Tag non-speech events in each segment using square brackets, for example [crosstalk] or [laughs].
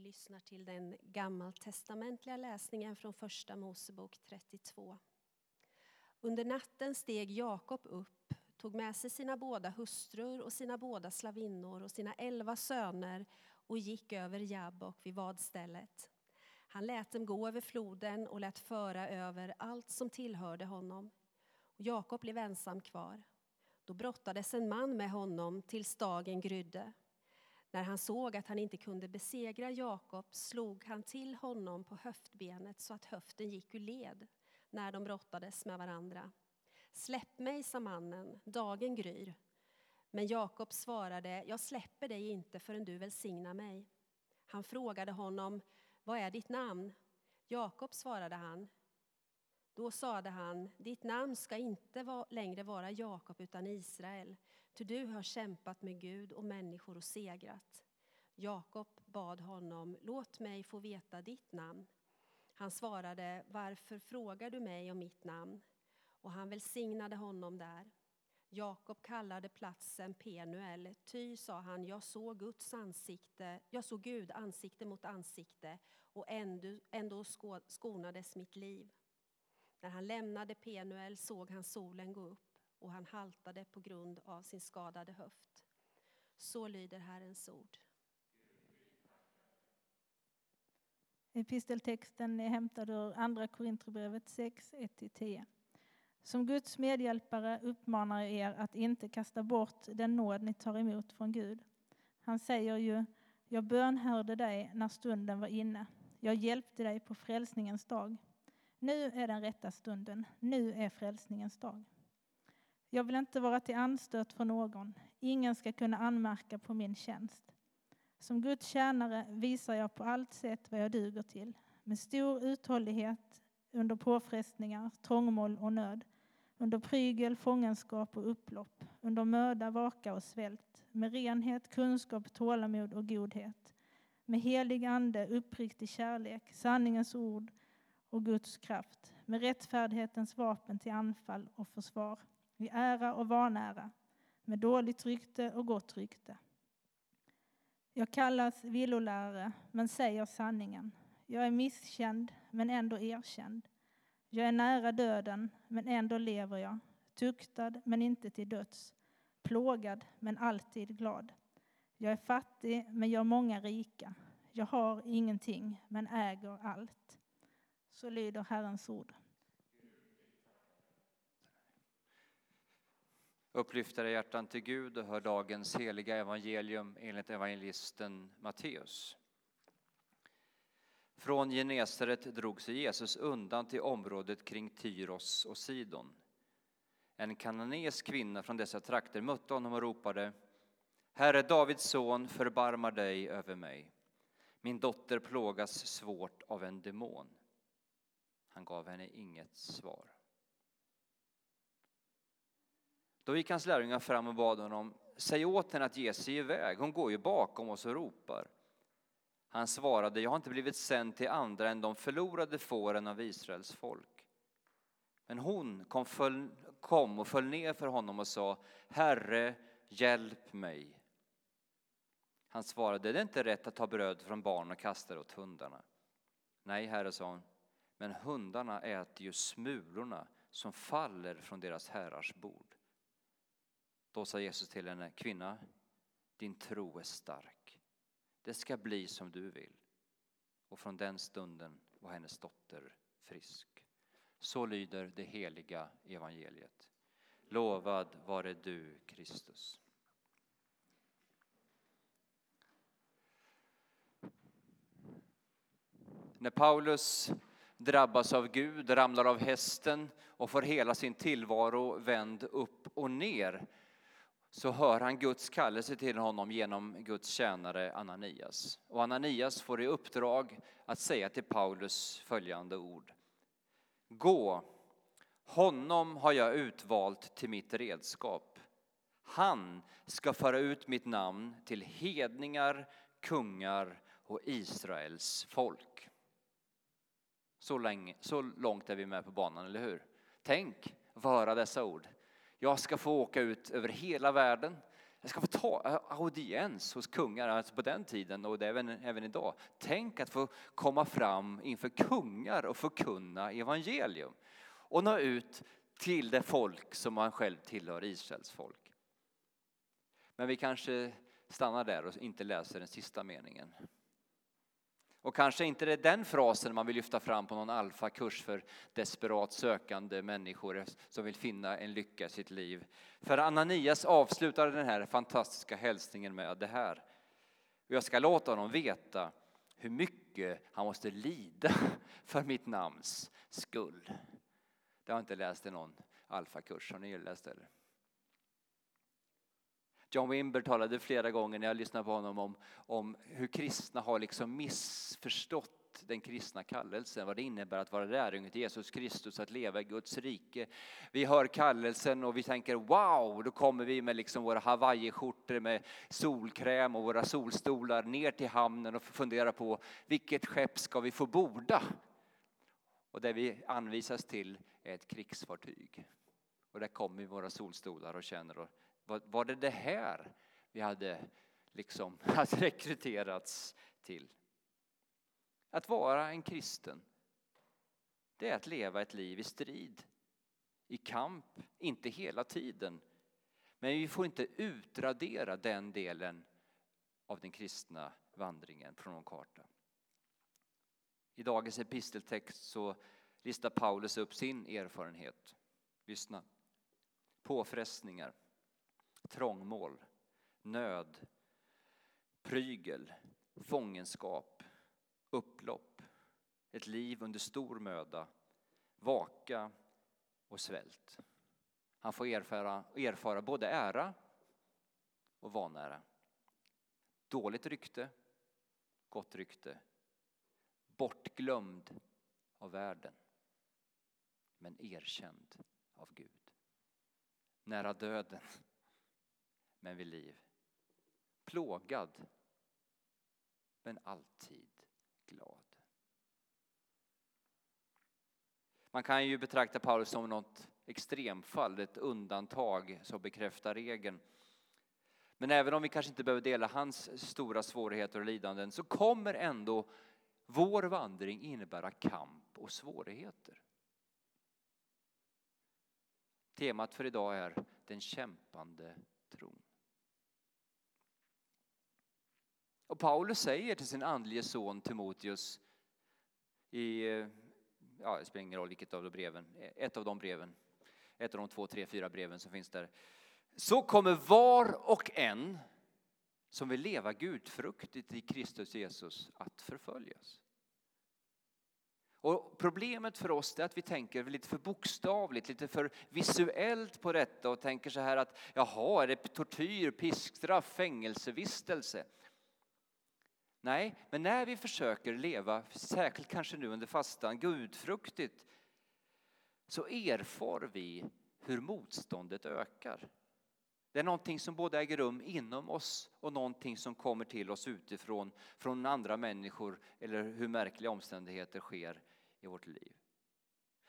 Vi lyssnar till den gammaltestamentliga läsningen från Första Mosebok 32. Under natten steg Jakob upp, tog med sig sina båda hustrur och sina båda slavinnor och sina elva söner och gick över Jabbok vid vadstället. Han lät dem gå över floden och lät föra över allt som tillhörde honom. Jakob blev ensam kvar. Då brottades en man med honom tills dagen grydde. När han såg att han inte kunde besegra Jakob slog han till honom på höftbenet så att höften gick ur led när de brottades med varandra. Släpp mig, sa mannen, dagen gryr. Men Jakob svarade, jag släpper dig inte förrän du välsignar mig. Han frågade honom, vad är ditt namn? Jakob svarade han. Då sade han, ditt namn ska inte längre vara Jakob utan Israel, ty du har kämpat med Gud och människor och segrat. Jakob bad honom, låt mig få veta ditt namn. Han svarade, varför frågar du mig om mitt namn? Och han välsignade honom där. Jakob kallade platsen Penuel, ty, sa han, jag såg Guds ansikte, jag såg Gud ansikte mot ansikte och ändå, ändå skonades mitt liv. När han lämnade Penuel såg han solen gå upp och han haltade på grund av sin skadade höft. Så lyder Herrens ord. Episteltexten är hämtad ur Andra Korinthierbrevet 6, 1-10. Som Guds medhjälpare uppmanar jag er att inte kasta bort den nåd ni tar emot från Gud. Han säger ju, jag bönhörde dig när stunden var inne. Jag hjälpte dig på frälsningens dag. Nu är den rätta stunden. Nu är frälsningens dag. Jag vill inte vara till anstöt för någon. Ingen ska kunna anmärka på min tjänst. Som Guds tjänare visar jag på allt sätt vad jag duger till. Med stor uthållighet under påfrestningar, trångmål och nöd. Under prygel, fångenskap och upplopp. Under möda, vaka och svält. Med renhet, kunskap, tålamod och godhet. Med helig ande, uppriktig kärlek, sanningens ord och Guds kraft. Med rättfärdighetens vapen till anfall och försvar i ära och vanära, med dåligt rykte och gott rykte. Jag kallas villolärare, men säger sanningen. Jag är misskänd, men ändå erkänd. Jag är nära döden, men ändå lever jag. Tuktad, men inte till döds. Plågad, men alltid glad. Jag är fattig, men gör många rika. Jag har ingenting, men äger allt. Så lyder Herrens ord. Upplyft era hjärtan till Gud och hör dagens heliga evangelium enligt evangelisten Matteus. Från Genesaret drog sig Jesus undan till området kring Tyros och Sidon. En kananeisk kvinna från dessa trakter mötte honom och ropade Herre Davids son, förbarma dig över mig. Min dotter plågas svårt av en demon. Han gav henne inget svar. Då gick hans lärjungar fram och bad honom, säg åt henne att ge sig iväg, hon går ju bakom oss och ropar. Han svarade, jag har inte blivit sänd till andra än de förlorade fåren av Israels folk. Men hon kom, föll, kom och föll ner för honom och sa, Herre, hjälp mig. Han svarade, det är inte rätt att ta bröd från barn och kasta det åt hundarna. Nej, herre, sa hon, men hundarna äter ju smulorna som faller från deras herrars bord. Då sa Jesus till henne, kvinna, din tro är stark. Det ska bli som du vill. Och från den stunden var hennes dotter frisk. Så lyder det heliga evangeliet. Lovad vare du, Kristus. När Paulus drabbas av Gud, ramlar av hästen och får hela sin tillvaro vänd upp och ner så hör han Guds kallelse till honom genom Guds tjänare Ananias. Och Ananias får i uppdrag att säga till Paulus följande ord. Gå, honom har jag utvalt till mitt redskap. Han ska föra ut mitt namn till hedningar, kungar och Israels folk. Så, länge, så långt är vi med på banan, eller hur? Tänk att få höra dessa ord. Jag ska få åka ut över hela världen, jag ska få ta äh, audiens hos kungar, alltså på den tiden och även, även idag. Tänk att få komma fram inför kungar och förkunna evangelium och nå ut till det folk som man själv tillhör, Israels folk. Men vi kanske stannar där och inte läser den sista meningen. Och kanske inte det är den frasen man vill lyfta fram på någon alfakurs för desperat sökande människor som vill finna en lycka i sitt liv. För Ananias avslutade den här fantastiska hälsningen med det här. Jag ska låta honom veta hur mycket han måste lida [laughs] för mitt namns skull. Det har jag inte läst i någon alfakurs. Har ni läst det? John Wimber talade flera gånger när jag lyssnade på honom om, om hur kristna har liksom missförstått den kristna kallelsen, vad det innebär att vara lärjunge till Jesus Kristus, att leva i Guds rike. Vi hör kallelsen och vi tänker wow, då kommer vi med liksom våra hawaiiskjortor med solkräm och våra solstolar ner till hamnen och funderar på vilket skepp ska vi få borda? Och det vi anvisas till är ett krigsfartyg. Och där kommer vi med våra solstolar och känner var, var det det här vi hade liksom [laughs] hade rekryterats till? Att vara en kristen, det är att leva ett liv i strid, i kamp, inte hela tiden. Men vi får inte utradera den delen av den kristna vandringen från någon karta. I dagens episteltext så listar Paulus upp sin erfarenhet. Lyssna. Påfrestningar, trångmål, nöd, prygel, fångenskap, upplopp, ett liv under stor möda, vaka och svält. Han får erfara, erfara både ära och vanära. Dåligt rykte, gott rykte. Bortglömd av världen, men erkänd av Gud. Nära döden, men vid liv. Plågad, men alltid glad. Man kan ju betrakta Paulus som något extremfall, ett undantag som bekräftar regeln. Men även om vi kanske inte behöver dela hans stora svårigheter och lidanden så kommer ändå vår vandring innebära kamp och svårigheter. Temat för idag är den kämpande tron. Och Paulus säger till sin andlige son Timoteus i, eh, ja det spelar ingen roll vilket av de breven, eh, ett av de breven, ett av de två, tre, fyra breven som finns där. Så kommer var och en som vill leva gudfruktigt i Kristus Jesus att förföljas. Och problemet för oss är att vi tänker lite för bokstavligt, lite för visuellt på detta och tänker så här att jaha, är det tortyr, piskstraff, fängelsevistelse? Nej, men när vi försöker leva, särskilt kanske nu under fastan, gudfruktigt så erfar vi hur motståndet ökar. Det är någonting som både äger rum inom oss och någonting som kommer till oss utifrån, från andra människor eller hur märkliga omständigheter sker i vårt liv.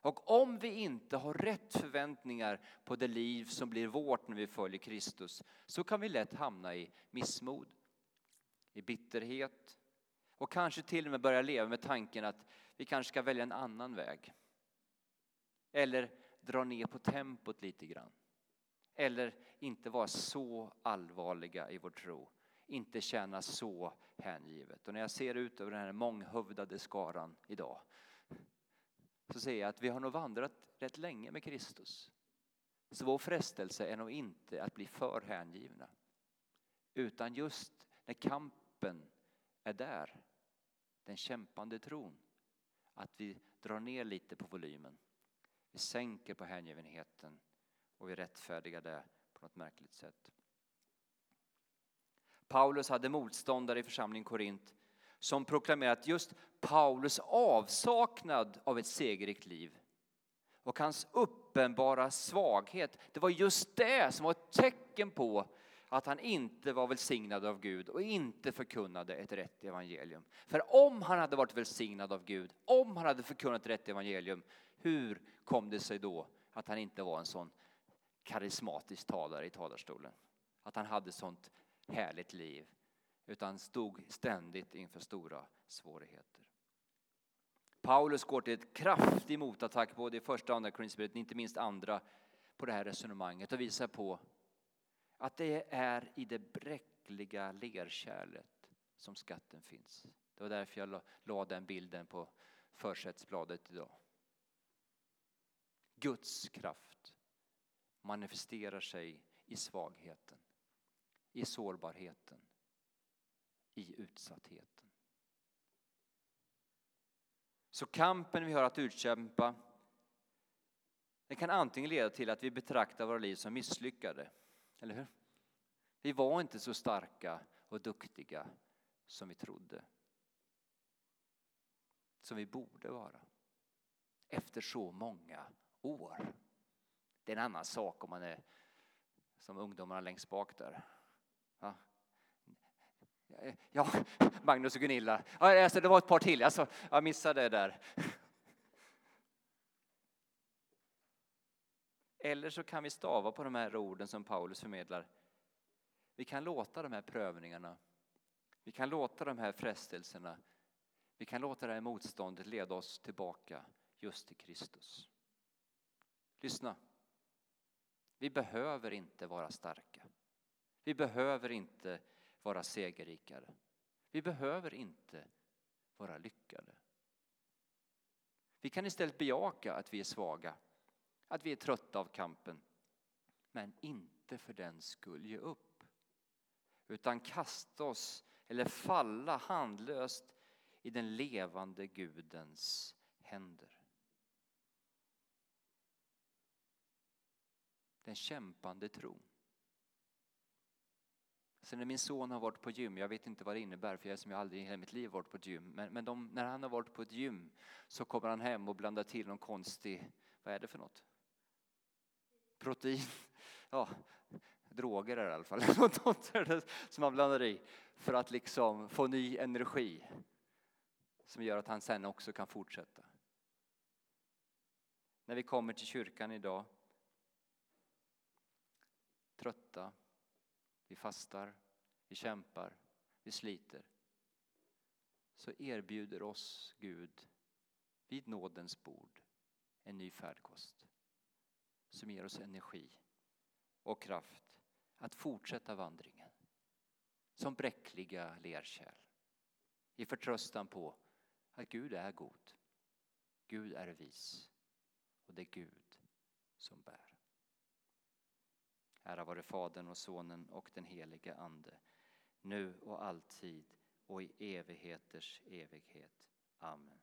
Och om vi inte har rätt förväntningar på det liv som blir vårt när vi följer Kristus så kan vi lätt hamna i missmod, i bitterhet och kanske till och med börja leva med tanken att vi kanske ska välja en annan väg. Eller dra ner på tempot lite grann. Eller inte vara så allvarliga i vår tro. Inte känna så hängivet. Och när jag ser ut över den här månghövdade skaran idag så ser jag att vi har nog vandrat rätt länge med Kristus. Så vår frestelse är nog inte att bli för hängivna. Utan just när kampen är där, den kämpande tron, att vi drar ner lite på volymen. Vi sänker på hängivenheten och vi rättfärdigar det på något märkligt sätt. Paulus hade motståndare i församlingen Korint som proklamerat just Paulus avsaknad av ett segerrikt liv och hans uppenbara svaghet. Det var just det som var ett tecken på att han inte var välsignad av Gud och inte förkunnade ett rätt evangelium. För om han hade varit välsignad av Gud, om han hade förkunnat rätt evangelium, hur kom det sig då att han inte var en sån karismatisk talare i talarstolen? att han hade sånt härligt liv utan stod ständigt inför stora svårigheter. Paulus går till ett kraftig motattack både i första och andra Korinthierbrevet, inte minst andra, på det här resonemanget och visar på att det är i det bräckliga lerkärlet som skatten finns. Det var därför jag la den bilden på försättsbladet idag. Guds kraft manifesterar sig i svagheten, i sårbarheten, i utsattheten. Så kampen vi har att utkämpa den kan antingen leda till att vi betraktar våra liv som misslyckade, eller hur? Vi var inte så starka och duktiga som vi trodde. Som vi borde vara. Efter så många år. Det är en annan sak om man är som ungdomarna längst bak där. Ja, ja Magnus och Gunilla. Ja, alltså, det var ett par till, alltså, jag missade det där. Eller så kan vi stava på de här orden som Paulus förmedlar. Vi kan låta de här prövningarna, vi kan låta de här frestelserna, vi kan låta det här motståndet leda oss tillbaka just till Kristus. Lyssna. Vi behöver inte vara starka. Vi behöver inte vara segerrikare. Vi behöver inte vara lyckade. Vi kan istället bejaka att vi är svaga, att vi är trötta av kampen. Men inte för den skull ge upp. Utan kasta oss eller falla handlöst i den levande Gudens händer. Den kämpande tron. Sen när min son har varit på gym, jag vet inte vad det innebär för jag som jag aldrig i hela mitt liv varit på ett gym, men, men de, när han har varit på ett gym så kommer han hem och blandar till någon konstig, vad är det för något? Protein, [laughs] ja, droger är det i alla fall, [laughs] som han blandar i för att liksom få ny energi som gör att han sen också kan fortsätta. När vi kommer till kyrkan idag trötta, vi fastar, vi kämpar, vi sliter så erbjuder oss Gud vid nådens bord en ny färdkost som ger oss energi och kraft att fortsätta vandringen som bräckliga lerkärl i förtröstan på att Gud är god, Gud är vis och det är Gud som bär. Ära vare Fadern och Sonen och den helige Ande, nu och alltid och i evigheters evighet. Amen.